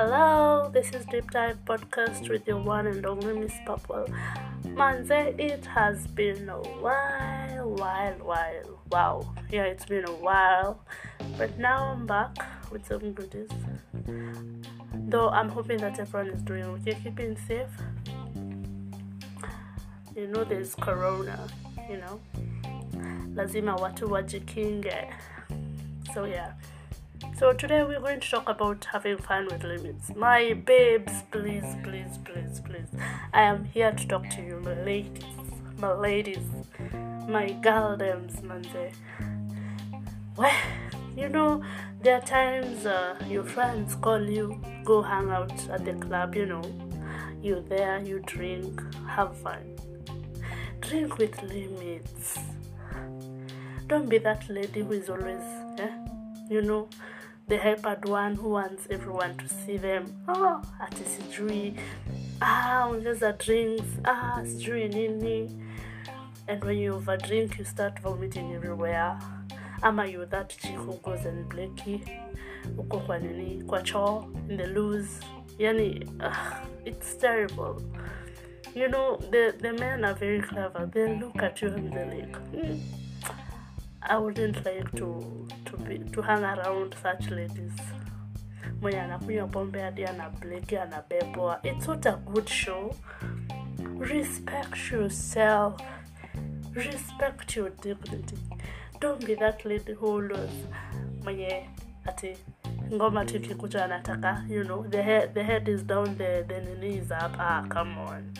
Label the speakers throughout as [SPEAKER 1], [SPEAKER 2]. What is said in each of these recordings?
[SPEAKER 1] hello, this is Deep Dive Podcast with your one and only Miss Purple. Manze, it has been a while, while, while. Wow, yeah, it's been a while, but now I'm back with some goodies. Though I'm hoping that everyone is doing okay, keeping safe. You know, there's Corona, you know, lazima watu wajikinge. So yeah. So today we're going to talk about having fun with limits. My babes, please, please, please, please. I am here to talk to you, my ladies, my ladies, my girldems, manze. Well, you know, there are times uh, your friends call you, go hang out at the club, you know. You're there, you drink, have fun. Drink with limits. Don't be that lady who is always, eh, you know, the hypered one who wants everyone to see them. Oh ati sijui. Ah drinks. Ah sijui nini. And when you overdrink you start vomiting everywhere. Ama you that chick who goes and bleki uko kwa nini? Kwa choo in the loose. Yani uh, it's terrible. You know the, the men are very clever. They look at you and they're like mm, I wouldn't like to to be to hang around such ladies. Mwenye anakunywa pombe hadi anableki anabebwa. It's not a good show. Respect yourself. Respect your dignity. Don't be that lady who always mwenye ati ngoma tu ikikuja anataka you know the head, the head is down the, the nini is up ah come on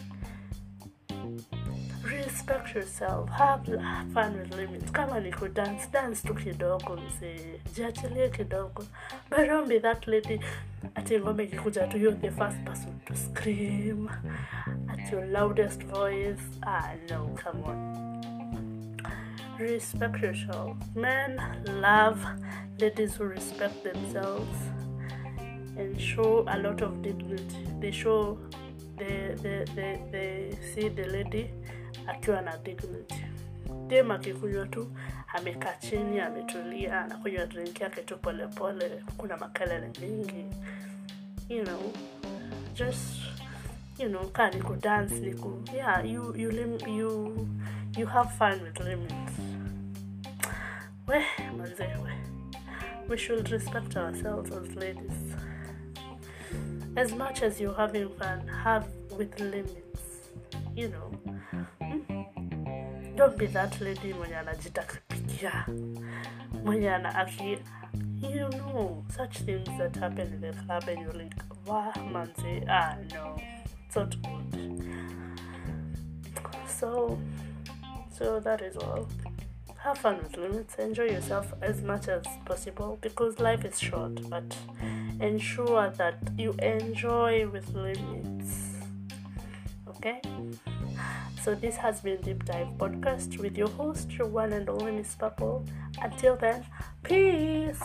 [SPEAKER 1] respect yourself have fun with limits. Kama ni kudance dance tu kidogo mzee jiachilie kidogo but don't be that lady. Ati ngoma ikikuja tu you're the first person to scream at your loudest voice. Ah no come on. Respect yourself. Men love ladies who respect themselves and show a lot of dignity. They show they, they, they, they see the lady akiwa na dignity dem akikunywa tu amekaa chini ametulia anakunywa drink yake tu polepole kuna makelele mingi. You know just you know kaa ni kudance ni ku yeah you you lim, you you have fun with limits. We manze we we should respect ourselves as ladies as much as you're having fun have with limits you know. Don't be that lady mwenye anajitakipikia mwenye ana aki you know such things that happen in the club and you're like wah manze ah no it's not good. So so that is all have fun with limits enjoy yourself as much as possible because life is short but ensure that you enjoy with limits okay so this has been Deep Dive Podcast with your host, your one and only Miss Purple. Until then, peace.